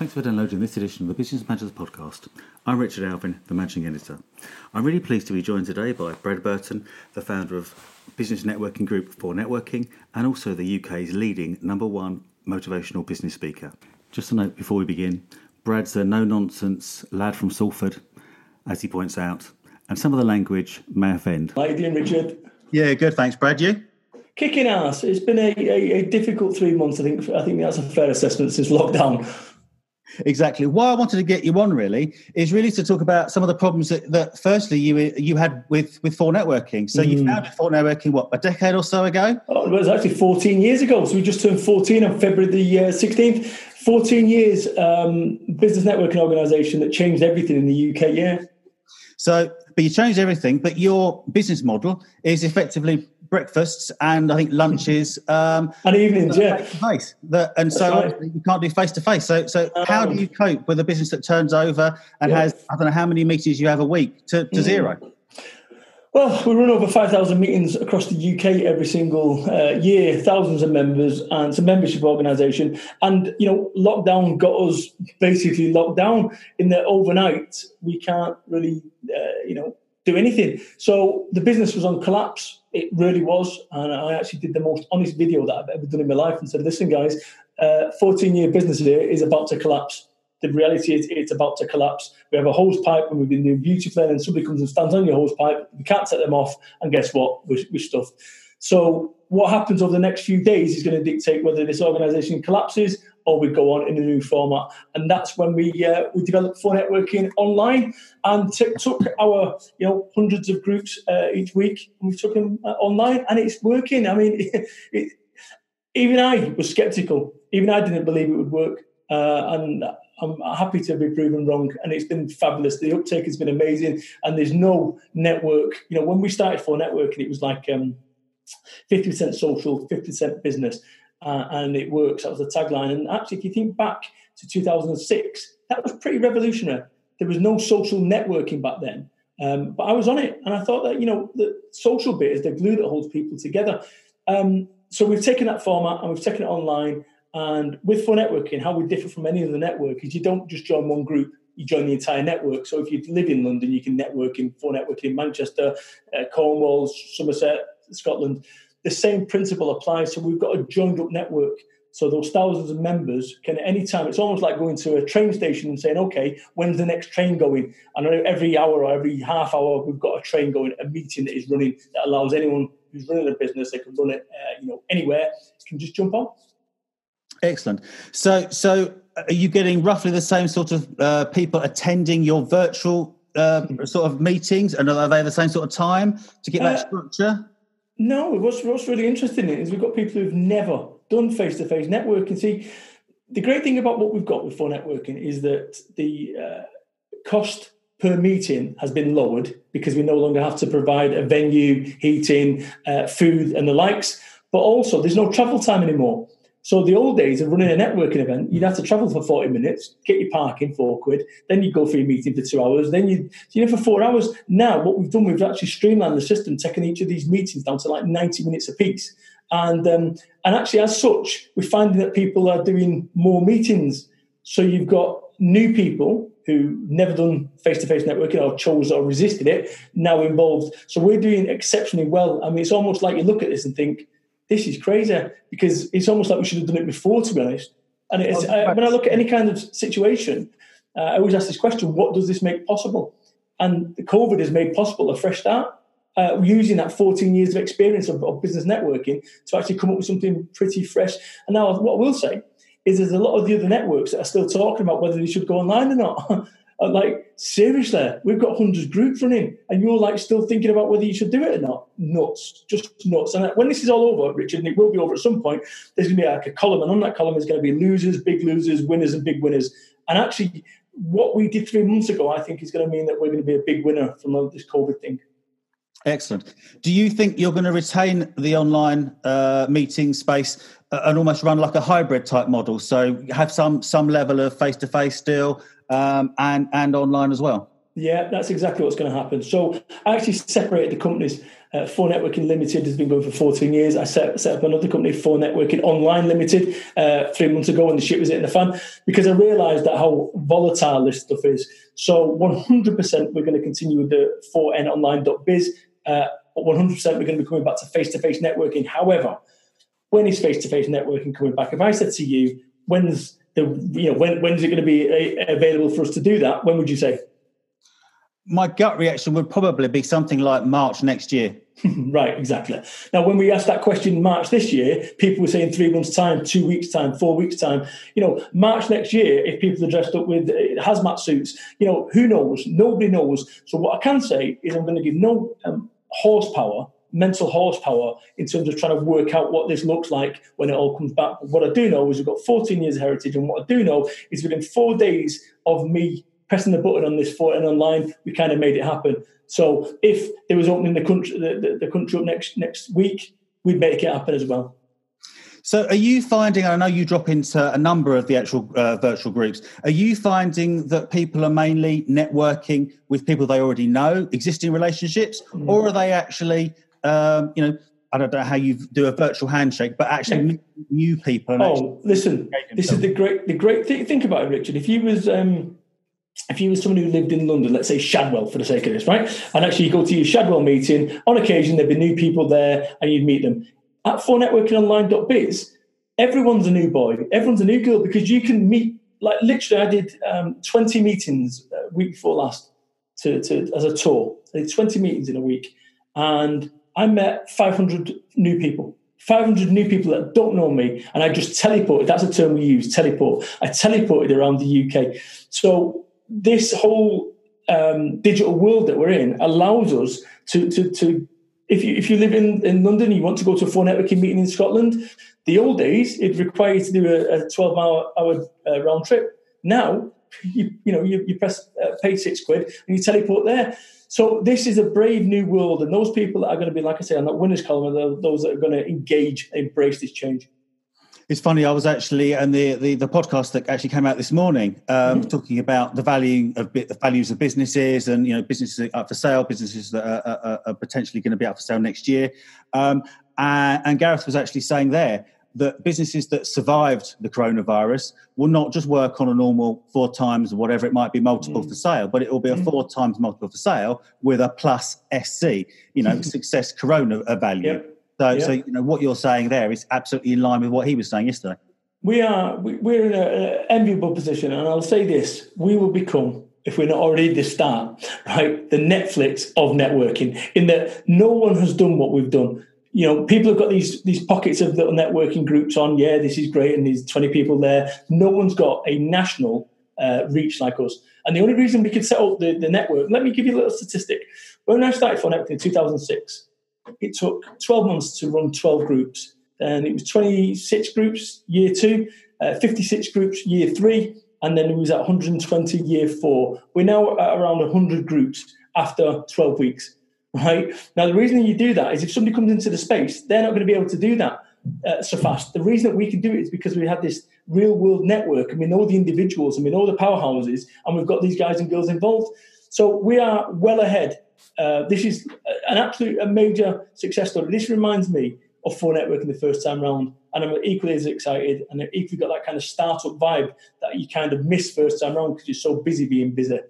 Thanks for downloading this edition of the Business Matters Podcast. I'm Richard Alvin, the Managing Editor. I'm really pleased to be joined today by Brad Burton, the founder of business networking group 4Networking and also the UK's leading number one motivational business speaker. Just a note before we begin Brad's a no nonsense lad from Salford, as he points out, and some of the language may offend. How you doing, Richard? Yeah, good. Thanks, Brad. You? Kicking ass. It's been a, a, a difficult three months. I think. I think that's a fair assessment since lockdown. Exactly. Why I wanted to get you on really is really to talk about some of the problems that, that firstly you you had with with 4Networking. So mm. you founded 4Networking what a decade or so ago? Oh, it was actually 14 years ago. So we just turned 14 on February the uh, 16th. 14 years um, business networking organisation that changed everything in the UK. Yeah. So, but you changed everything. But your business model is effectively breakfasts and I think lunches um, and evenings, yeah. Face and so right. you can't do face to face. So, so um, how do you cope with a business that turns over and yeah. has I don't know how many meetings you have a week to, to mm. zero? Well, we run over 5,000 meetings across the UK every single uh, year, thousands of members, and it's a membership organisation. And, you know, lockdown got us basically locked down in that overnight we can't really, uh, you know, do anything. So the business was on collapse. It really was. And I actually did the most honest video that I've ever done in my life and said, listen, guys, uh, 14 year business here is about to collapse. The reality is it's about to collapse. We have a hose pipe and we've been doing beautifully, and somebody comes and stands on your hose pipe. We can't set them off. And guess what? We're, we're stuffed. So what happens over the next few days is going to dictate whether this organisation collapses or we go on in a new format. And that's when we uh, we developed 4Networking online and t- took our you know hundreds of groups uh, each week we took them uh, online and it's working. I mean, it, it, even I was skeptical. Even I didn't believe it would work. Uh, and I'm happy to be proven wrong, and it's been fabulous. The uptake has been amazing, and there's no network. You know, when we started 4Networking, it was like um, 50% social, 50% business uh, and it works. That was the tagline. And actually, if you think back to 2006, that was pretty revolutionary. There was no social networking back then. Um, but I was on it, and I thought that you know the social bit is the glue that holds people together. Um, so we've taken that format and we've taken it online. And with 4Networking, how we differ from any other network is you don't just join one group; you join the entire network. So if you live in London, you can network in 4Networking in Manchester, uh, Cornwall, Somerset, Scotland the same principle applies. So we've got a joined up network. So those thousands of members can at any time, it's almost like going to a train station and saying, okay, when's the next train going? And every hour or every half hour, we've got a train going, a meeting that is running that allows anyone who's running a business, they can run it, uh, you know, anywhere, can just jump on. Excellent. So, so are you getting roughly the same sort of uh, people attending your virtual uh, sort of meetings, and are they the same sort of time to get that uh, structure? No, what's, what's really interesting is we've got people who've never done face to face networking. See, the great thing about what we've got with 4Networking is that the uh, cost per meeting has been lowered because we no longer have to provide a venue, heating, uh, food, and the likes. But also, there's no travel time anymore. So the old days of running a networking event, you'd have to travel for 40 minutes, get your parking, four quid, then you'd go for your meeting for two hours, then you'd, you know for four hours. Now what we've done, we've actually streamlined the system, taking each of these meetings down to like 90 minutes a piece. And um, and actually as such, we're finding that people are doing more meetings. So you've got new people who never done face-to-face networking or chose or resisted it, now involved. So we're doing exceptionally well. I mean, it's almost like you look at this and think, this is crazy because it's almost like we should have done it before, to be honest. And it's, uh, when I look at any kind of situation, uh, I always ask this question: What does this make possible? And COVID has made possible a fresh start. Uh, using that 14 years of experience of, of, business networking to actually come up with something pretty fresh. And now, what I will say is, there's a lot of the other networks that are still talking about whether they should go online or not. like seriously, we've got hundreds groups running, and you're like still thinking about whether you should do it or not. Nuts, just nuts. And when this is all over, Richard, and it will be over at some point, there's going to be like a column, and on that column is going to be losers, big losers, winners, and big winners. And actually, what we did three months ago, I think, is going to mean that we're going to be a big winner from this COVID thing. Excellent. Do you think you're going to retain the online uh, meeting space uh, and almost run like a hybrid type model? So have some some level of face to face still, um, and and online as well. Yeah, that's exactly what's going to happen. So I actually separated the companies. Uh, 4Networking Limited has been going for 14 years. I set, set up another company, 4Networking Online Limited, uh, three months ago when the shit was hitting the fan, because I realised that how volatile this stuff is. So 100% we're going to continue with the 4nonline.biz. Uh, 100% we're going to be coming back to face-to-face networking. However, when is face-to-face networking coming back? If I said to you, when's the you know when when is it going to be uh, available for us to do that? When would you say? My gut reaction would probably be something like March next year. right, exactly. Now, when we asked that question March this year, people were saying three months' time, two weeks' time, four weeks' time. You know, March next year, if people are dressed up with uh, hazmat suits, you know, who knows? Nobody knows. So, what I can say is I'm going to give no um, horsepower mental horsepower in terms of trying to work out what this looks like when it all comes back. But what I do know is we've got 14 years of heritage, and what I do know is within four days of me pressing the button on this 4 online, we kind of made it happen. So if there was opening the country the, the, the country up next next week, we'd make it happen as well. So, are you finding? I know you drop into a number of the actual uh, virtual groups. Are you finding that people are mainly networking with people they already know, existing relationships, mm. or are they actually um, you know, I don't know how you do a virtual handshake, but actually meet new people. oh, listen, this is the great the great thing. Think about it, Richard. If you was um, if you was someone who lived in London, let's say Shadwell, for the sake of this, right, and actually you go to your Shadwell meeting, on occasion there'd be new people there, and you'd meet them at 4networkingonline.biz. Everyone's a new boy, everyone's a new girl because you can meet. Like literally, I did um, twenty meetings a uh, week before last to, to as a tour. I did twenty meetings in a week, and I met 500 new people. 500 new people that don't know me, and I just teleported. That's a term we use, teleport. I teleported around the UK. So this whole um, digital world that we're in allows us to, to, to if you if you live in, in London, you want to go to a 4Networking meeting in Scotland. The old days, it required you to do a, a 12 hour, hour uh, round trip. Now, you, you know, you, you press uh, pay six quid and you teleport there. So this is a brave new world, and those people that are going to be, like I say, on that winners column are those that are going to engage, embrace this change. It's funny. I was actually and the, the, the podcast that actually came out this morning, um, mm-hmm. talking about the value of the values of businesses and you know businesses up for sale, businesses that are, are, are potentially going to be up for sale next year. Um, and, and Gareth was actually saying there that businesses that survived the coronavirus will not just work on a normal four times or whatever it might be multiple mm. for sale, but it will be a mm. four times multiple for sale with a plus SC, you know, success corona value. Yep. So, yep. so you know what you're saying there is absolutely in line with what he was saying yesterday. We are we're in an enviable position, and I'll say this: we will become if we're not already the start, right? The Netflix of networking, in that no one has done what we've done you know, people have got these these pockets of little networking groups on. Yeah, this is great, and there's 20 people there. No one's got a national uh, reach like us. And the only reason we could set up the, the network, let me give you a little statistic. When I started 4Networking in 2006, it took 12 months to run 12 groups. And it was 26 groups year two, uh, 56 groups year three, and then it was at 120 year four. We're now at around 100 groups after 12 weeks right? Now, the reason you do that is if somebody comes into the space, they're not going to be able to do that uh, so fast. The reason that we can do it is because we have this real world network and we know the individuals and we know the powerhouses and we've got these guys and girls involved. So we are well ahead. Uh, this is an absolute a major success story. This reminds me of 4Networking the first time round, and I'm equally as excited and I've equally got that kind of startup vibe that you kind of miss first time round because you're so busy being busy.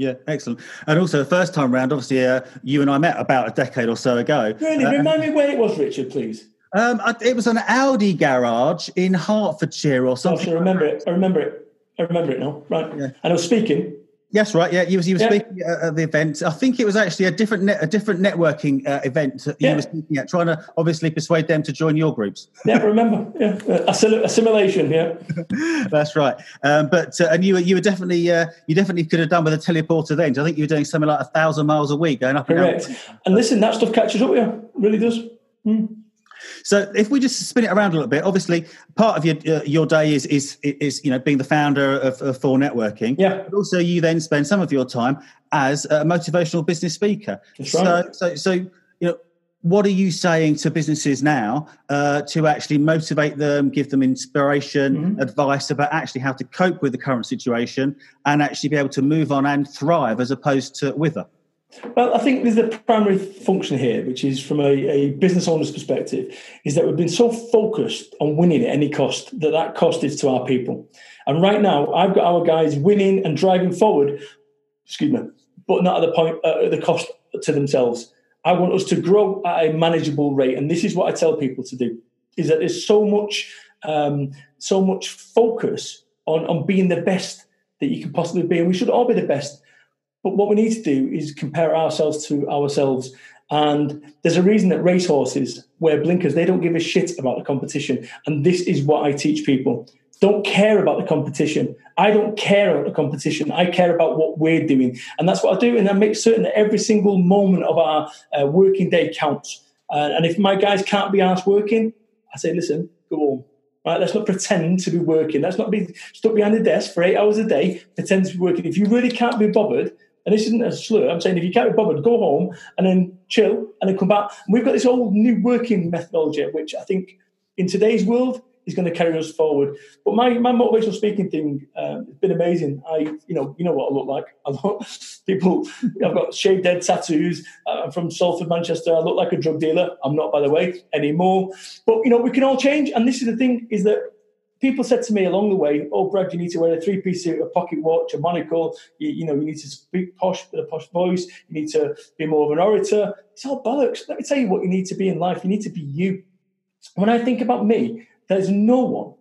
Yeah, excellent. And also, the first time round, obviously, uh, you and I met about a decade or so ago. Really? Uh, Remind me where it was, Richard, please. Um, it was an Audi garage in Hertfordshire or something. Oh, I remember it. I remember it. I remember it now. Right. Yeah. And I was speaking Yes, right. Yeah, you was you were yeah. speaking at the event. I think it was actually a different net, a different networking uh, event you yeah. were speaking at, trying to obviously persuade them to join your groups. Yeah, remember. Yeah, assimilation. Yeah, that's right. Um, but uh, and you were you were definitely uh, you definitely could have done with a teleporter then. I think you were doing something like a thousand miles a week going up. Correct. And, and listen, that stuff catches up with you. Really does. Mm. So if we just spin it around a little bit, obviously part of your uh, your day is is is you know being the founder of, of 4Networking. Yeah. But also you then spend some of your time as a motivational business speaker. That's right. So so so you know what are you saying to businesses now uh, to actually motivate them, give them inspiration, mm-hmm. advice about actually how to cope with the current situation and actually be able to move on and thrive as opposed to wither? Well, I think there's a primary function here, which is from a, a, business owner's perspective, is that we've been so focused on winning at any cost that that cost is to our people. And right now, I've got our guys winning and driving forward, excuse me, but not at the point uh, at the cost to themselves. I want us to grow at a manageable rate, and this is what I tell people to do: is that there's so much, um, so much focus on on being the best that you can possibly be, and we should all be the best. But what we need to do is compare ourselves to ourselves. And there's a reason that racehorses wear blinkers. They don't give a shit about the competition. And this is what I teach people. Don't care about the competition. I don't care about the competition. I care about what we're doing. And that's what I do. And I make certain that every single moment of our uh, working day counts. Uh, and if my guys can't be asked working, I say, listen, go home. Right? Let's not pretend to be working. Let's not be stuck behind a desk for eight hours a day, pretend to be working. If you really can't be bothered, and this isn't a slur. I'm saying if you can't be bothered, go home and then chill and then come back. And we've got this old new working methodology, which I think in today's world is going to carry us forward. But my, my motivational speaking thing uh, has been amazing. I, you know, you know what I look like. I look, people, I've got shaved head tattoos. Uh, I'm from Salford, Manchester. I look like a drug dealer. I'm not, by the way, anymore. But you know, we can all change. And this is the thing: is that people said to me along the way, "Oh, Brad, you need to wear a three-piece suit, a pocket watch, a monocle. You, you, know, you need to speak posh with a posh voice. You need to be more of an orator." It's all bollocks. Let me tell you what you need to be in life. You need to be you. When I think about me, there's no one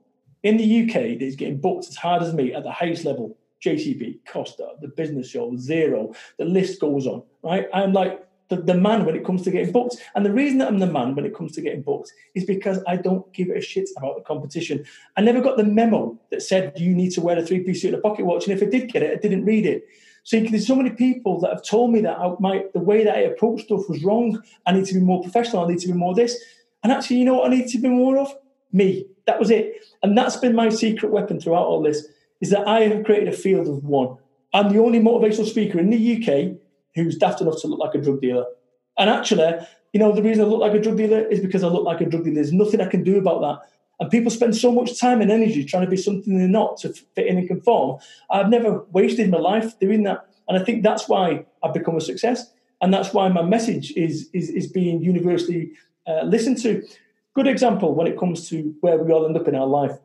in the UK that is getting booked as hard as me at the highest level. JCB, Costa, the business show, Xero. the list goes on. Right? I'm like the, the man when it comes to getting booked. And the reason that I'm the man when it comes to getting booked is because I don't give a shit about the competition. I never got the memo that said you need to wear a three piece suit and a pocket watch. And if I did get it, I didn't read it. So there's so many people that have told me that I, my, the way that I approach stuff was wrong. I need to be more professional. I need to be more this. And actually, you know what I need to be more of? Me. That was it. And that's been my secret weapon throughout all this, is that I have created a field of one. I'm the only motivational speaker in the UK who's daft enough to look like a drug dealer. And actually, you know, the reason I look like a drug dealer is because I look like a drug dealer. There's nothing I can do about that. And people spend so much time and energy trying to be something they're not to fit in and conform. I've never wasted my life doing that. And I think that's why I've become a success. And that's why my message is, is, is being universally uh, listened to. Good example when it comes to where we all end up in our life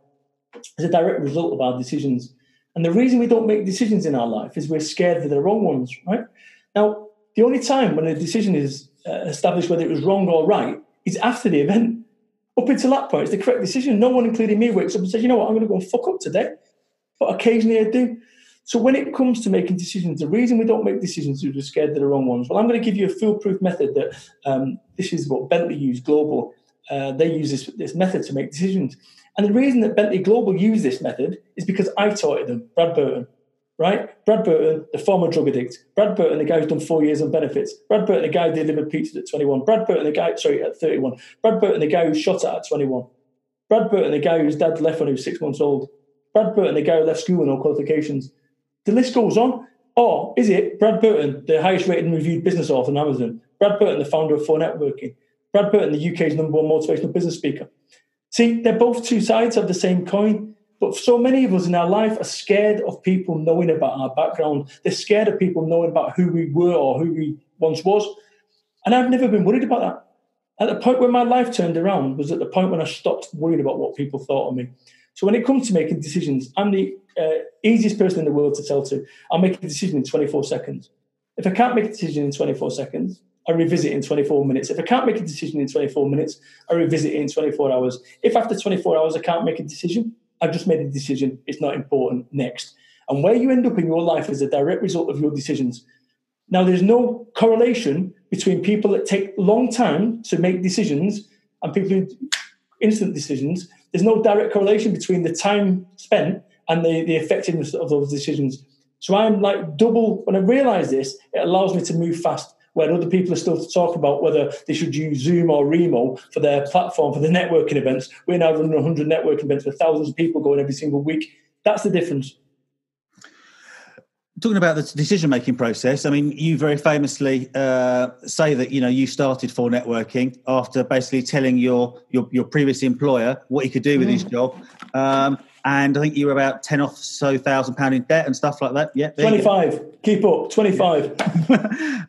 is a direct result of our decisions. And the reason we don't make decisions in our life is we're scared of the wrong ones, right? Now, the only time when a decision is uh, established whether it was wrong or right is after the event. Up until that point, it's the correct decision. No one, including me, wakes up and says, you know what, I'm going to go and fuck up today. But occasionally I do. So when it comes to making decisions, the reason we don't make decisions is we're scared they're the wrong ones. Well, I'm going to give you a foolproof method that um, this is what Bentley use global. Uh, they use this, this method to make decisions. And the reason that Bentley Global use this method is because I taught it them, Brad Burton right? Brad Burton, the former drug addict. Brad Burton, the guy who's done four years on benefits. Brad Burton, the guy who delivered pizza at 21. Brad Burton, the guy, sorry, at 31. Brad Burton, the guy who shot at at 21. Brad Burton, the guy whose dad left when he was six months old. Brad Burton, the guy who left school with no qualifications. The list goes on. Or is it Brad Burton, the highest rated and reviewed business author on Amazon? Brad Burton, the founder of 4Networking. Brad Burton, the UK's number one motivational business speaker. See, they're both two sides of the same coin. But so many of us in our life are scared of people knowing about our background. They're scared of people knowing about who we were or who we once was. And I've never been worried about that. At the point where my life turned around was at the point when I stopped worrying about what people thought of me. So when it comes to making decisions, I'm the uh, easiest person in the world to tell to. I'll make a decision in 24 seconds. If I can't make a decision in 24 seconds, I revisit in 24 minutes. If I can't make a decision in 24 minutes, I revisit it in 24 hours. If after 24 hours I can't make a decision, I've just made a decision. It's not important. Next. And where you end up in your life is a direct result of your decisions. Now, there's no correlation between people that take long time to make decisions and people who instant decisions. There's no direct correlation between the time spent and the, the effectiveness of those decisions. So I'm like double, when I realize this, it allows me to move fast where other people are still talking about whether they should use Zoom or Remo for their platform for the networking events. We're now running 100 networking events with thousands of people going every single week. That's the difference. talking about the decision making process, I mean, you very famously uh, say that you know you started 4Networking after basically telling your your, your previous employer what he could do with mm. his job, um, and I think you were about ten off so thousand pound in debt and stuff like that. Yeah, twenty five. Keep up, twenty five.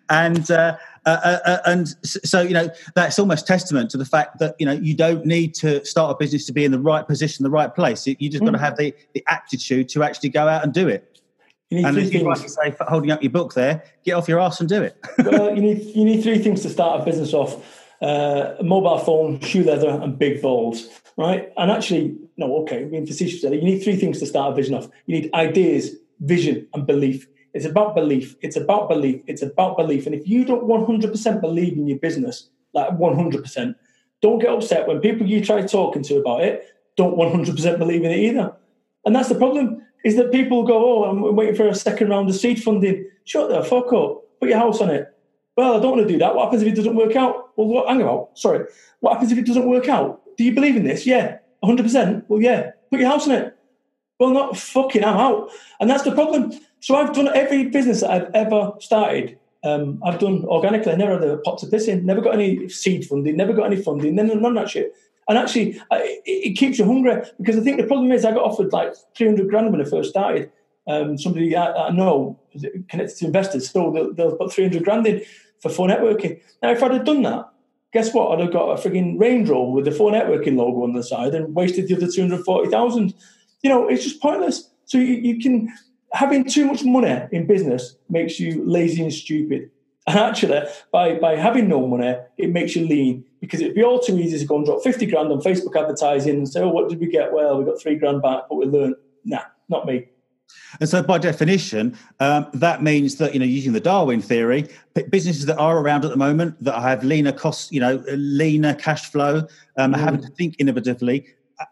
and. Uh, uh, uh, uh and so you know that's almost testament to the fact that you know you don't need to start a business to be in the right position, the right place. You just mm. got to have the, the aptitude to actually go out and do it. You need and three things. Like say, holding up your book there, get off your ass and do it. well, you need you need three things to start a business off: uh, mobile phone, shoe leather, and big balls. Right? And actually, no, okay, being facetious. You need three things to start a vision off. You need ideas, vision, and belief. It's about belief. It's about belief. It's about belief. And if you don't 100% believe in your business, like 100%, don't get upset when people you try talking to about it don't 100% believe in it either. And that's the problem is that people go, oh, I'm waiting for a second round of seed funding. Shut the fuck up. Put your house on it. Well, I don't want to do that. What happens if it doesn't work out? Well, what, hang about. Sorry. What happens if it doesn't work out? Do you believe in this? Yeah. 100%. Well, yeah. Put your house on it. Well, not fucking, I'm out. And that's the problem. So I've done every business that I've ever started. Um, I've done organically. I never had a pot to piss in. Never got any seed funding. Never got any funding. None, none of that shit. And actually, it, it, keeps you hungry because I think the problem is I got offered like 300 grand when I first started. Um, somebody I, I, know connected to investors, so they'll, they'll, put 300 grand in for phone networking. Now, if I'd have done that, guess what? I'd have got a frigging Range Rover with the phone networking logo on the side and wasted the other 240,000. You know, it's just pointless. So you, you can, having too much money in business makes you lazy and stupid. And actually, by, by having no money, it makes you lean because it'd be all too easy to go and drop 50 grand on Facebook advertising and say, oh, what did we get? Well, we got three grand back, but we learned. Nah, not me. And so, by definition, um, that means that you know, using the Darwin theory, businesses that are around at the moment that have leaner costs, you know, leaner cash flow, um, mm. having to think innovatively,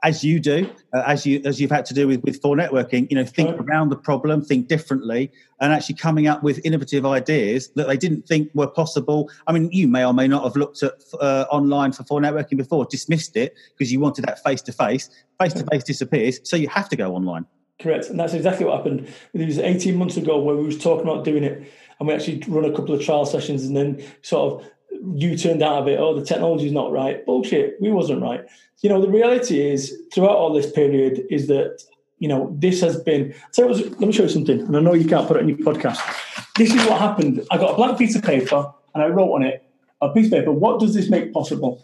as you do, uh, as you as you've had to do with with 4Networking, you know, think right. around the problem, think differently, and actually coming up with innovative ideas that they didn't think were possible. I mean, you may or may not have looked at uh, online for for networking before, dismissed it because you wanted that face to face. Face to face disappears, so you have to go online. Correct, and that's exactly what happened. It was 18 months ago where we was talking about doing it, and we actually run a couple of trial sessions, and then sort of you turned out of it. Oh, the technology's not right. Bullshit. We wasn't right. You know, the reality is throughout all this period is that you know this has been. So was, let me show you something, and I know you can't put it in your podcast. This is what happened. I got a blank piece of paper and I wrote on it a piece of paper. What does this make possible?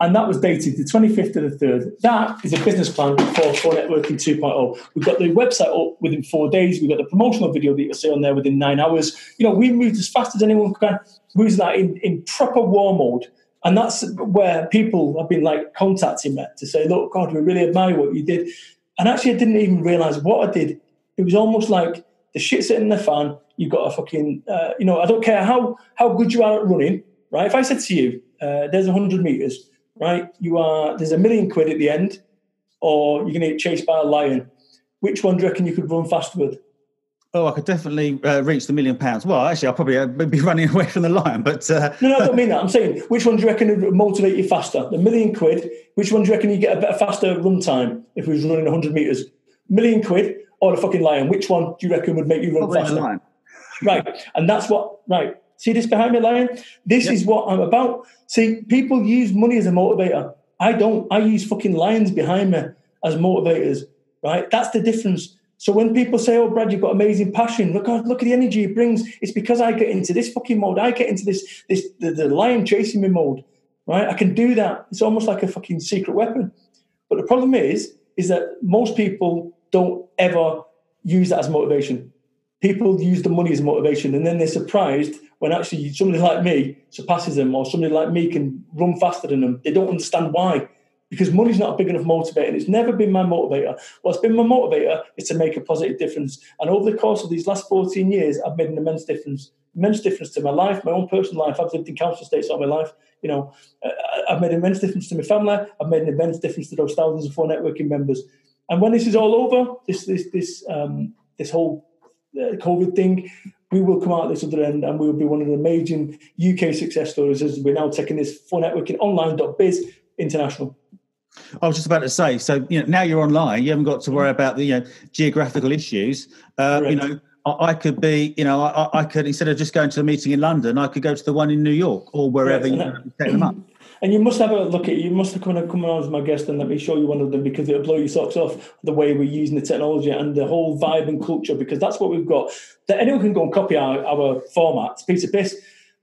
And that was dated the 25th of the 3rd. That is a business plan for Phone Networking 2.0. We've got the website up within four days. We've got the promotional video that you'll see on there within nine hours. You know, we moved as fast as anyone can. We was that in, in proper war mode. And that's where people have been like contacting me to say, look, God, we really admire what you did. And actually, I didn't even realize what I did. It was almost like the shit's in the fan. You've got a fucking, uh, you know, I don't care how, how good you are at running, right? If I said to you, uh, there's 100 meters, right? You are there's a million quid at the end, or you're going to get chased by a lion. Which one do you reckon you could run faster with? Oh, I could definitely uh, reach the million pounds. Well, actually, I'll probably uh, be running away from the lion, but uh... no, no, I don't mean that. I'm saying which one do you reckon would motivate you faster? The million quid. Which one do you reckon you get a better faster run time if we was running 100 meters? Million quid or the fucking lion? Which one do you reckon would make you run probably faster? Right, and that's what right. See this behind me, Lion? This yep. is what I'm about. See, people use money as a motivator. I don't. I use fucking lions behind me as motivators, right? That's the difference. So when people say, "Oh, Brad, you've got amazing passion," look, look at the energy it brings. It's because I get into this fucking mode. I get into this, this the, the lion chasing me mode, right? I can do that. It's almost like a fucking secret weapon. But the problem is, is that most people don't ever use that as motivation. People use the money as motivation, and then they're surprised when actually somebody like me surpasses them or somebody like me can run faster than them. They don't understand why. Because money's not a big enough motivator. And it's never been my motivator. What's been my motivator is to make a positive difference. And over the course of these last 14 years, I've made an immense difference. Immense difference to my life, my own personal life. I've lived in council estates all my life. You know, I've made an immense difference to my family. I've made an immense difference to those thousands of 4Networking members. And when this is all over, this this this um, this whole uh, COVID thing, we will come out this other end and we will be one of the amazing UK success stories as we're now taking this for networking online.biz international. I was just about to say, so you know, now you're online, you haven't got to worry about the you know, geographical issues. Uh, you know, I, I could be, you know, I, I, could instead of just going to the meeting in London, I could go to the one in New York or wherever yes, you set them up. And you must have a look at. it. You must have come, come on as my guest and let me show you one of them because it'll blow your socks off the way we're using the technology and the whole vibe and culture. Because that's what we've got. That anyone can go and copy our, our formats, piece of piss.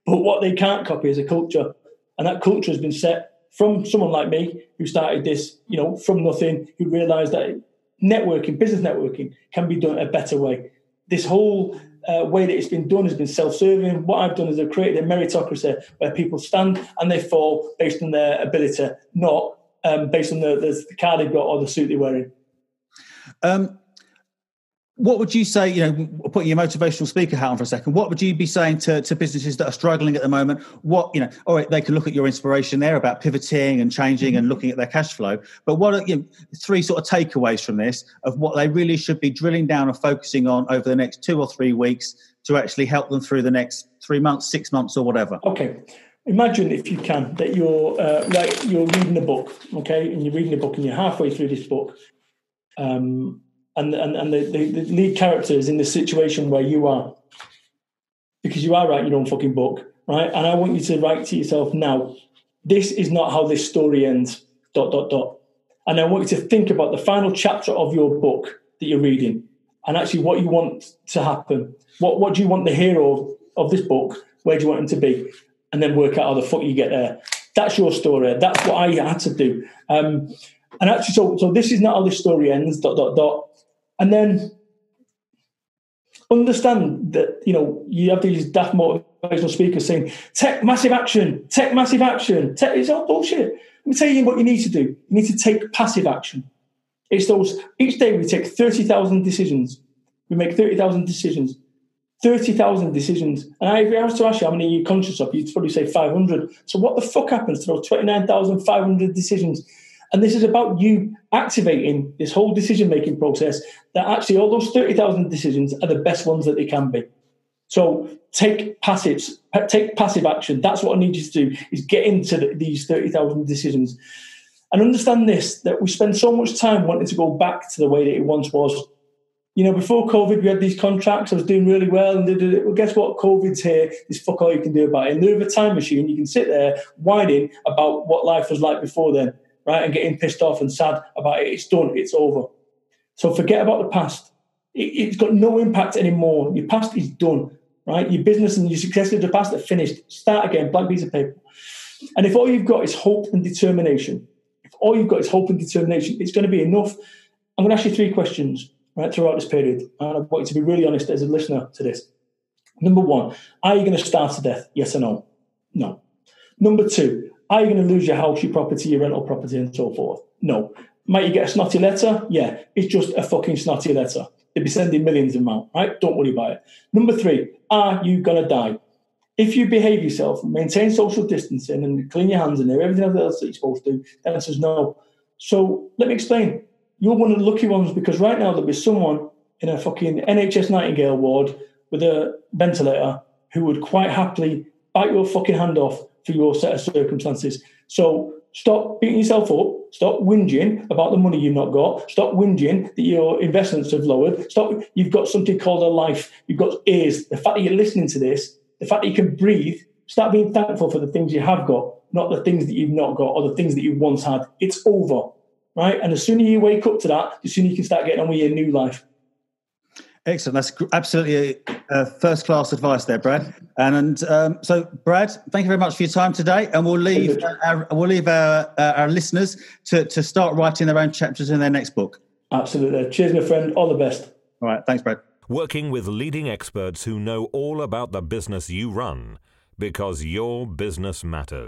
But what they can't copy is a culture, and that culture has been set from someone like me who started this, you know, from nothing, who realised that networking, business networking, can be done a better way. This whole uh, way that it's been done has been self-serving. What I've done is I've created a meritocracy where people stand and they fall based on their ability, not um, based on the, the, car they've got or the suit they're wearing. Um, what would you say, you know, putting your motivational speaker hat on for a second, what would you be saying to, to businesses that are struggling at the moment? What, you know, all right, they can look at your inspiration there about pivoting and changing and looking at their cash flow. But what are you know, three sort of takeaways from this of what they really should be drilling down and focusing on over the next two or three weeks to actually help them through the next three months, six months, or whatever? Okay. Imagine if you can that you're uh, like you're reading a book, okay, and you're reading a book and you're halfway through this book. Um, and and, and the, the, the lead character is in the situation where you are. Because you are writing your own fucking book right? And i want you to write to yourself now this is not how this story ends dot dot dot. And i want you to think about the final chapter of your book that you're reading and actually what you want to happen. What what do you want the hero of this book where do you want him to be? And then work out how the fuck you get there. That's your story. That's what i had to do. Um, and actually so so this is not how this story ends dot dot dot and then understand that you know you have these daft motivational speakers saying take massive action take massive action take, it's all bullshit. Let me tell you what you need to do. You need to take passive action. It's those each day we take 30,000 decisions. We make 30,000 decisions. 30,000 decisions. And if I was to ask you how many you're conscious of you'd probably say 500 so what the fuck happens to those 29,500 decisions and this is about you activating this whole decision making process that actually all those 30,000 decisions are the best ones that they can be. So take passives, take passive action. That's what I need you to do is get into the, these 30,000 decisions. And understand this, that we spend so much time wanting to go back to the way that it once was. You know, before COVID, we had these contracts. I was doing really well, and well, guess what? COVID's here. Fuck all you can do about it. And there a time machine. You can sit there whining about what life was like before then right, and getting pissed off and sad about it. It's done, it's over. So forget about the past. It, has got no impact anymore. Your past is done, right? Your business and your success of the past are finished. Start again, blank piece of paper. And if all you've got is hope and determination, if all you've got is hope and determination, it's going to be enough. I'm going to ask you three questions right throughout this period. And I want you to be really honest as a listener to this. Number one, are you going to starve to death? Yes or no? No. Number two, are you going to lose your house, your property, your rental property, and so forth? No. Might you get a snotty letter? Yeah, it's just a fucking snotty letter. They'll be sending millions of them right? Don't worry about it. Number three, are you going to die? If you behave yourself, maintain social distancing, and clean your hands and everything else that you're supposed to, then says no. So let me explain. You're one of the lucky ones because right now there'll be someone in a fucking NHS Nightingale ward with a ventilator who would quite happily bite your fucking hand off for your set of circumstances. So stop beating yourself up. Stop whinging about the money you've not got. Stop whinging that your investments have lowered. Stop. You've got something called a life. You've got ears. The fact that you're listening to this, the fact that you can breathe. Start being thankful for the things you have got, not the things that you've not got or the things that you once had. It's over, right? And the sooner you wake up to that, the sooner you can start getting on with your new life. Excellent. That's absolutely uh, first class advice there, Brad. And, and um, so, Brad, thank you very much for your time today. And we'll leave our, we'll leave our, uh, our listeners to, to start writing their own chapters in their next book. Absolutely. Cheers, my friend. All the best. All right. Thanks, Brad. Working with leading experts who know all about the business you run because your business matters.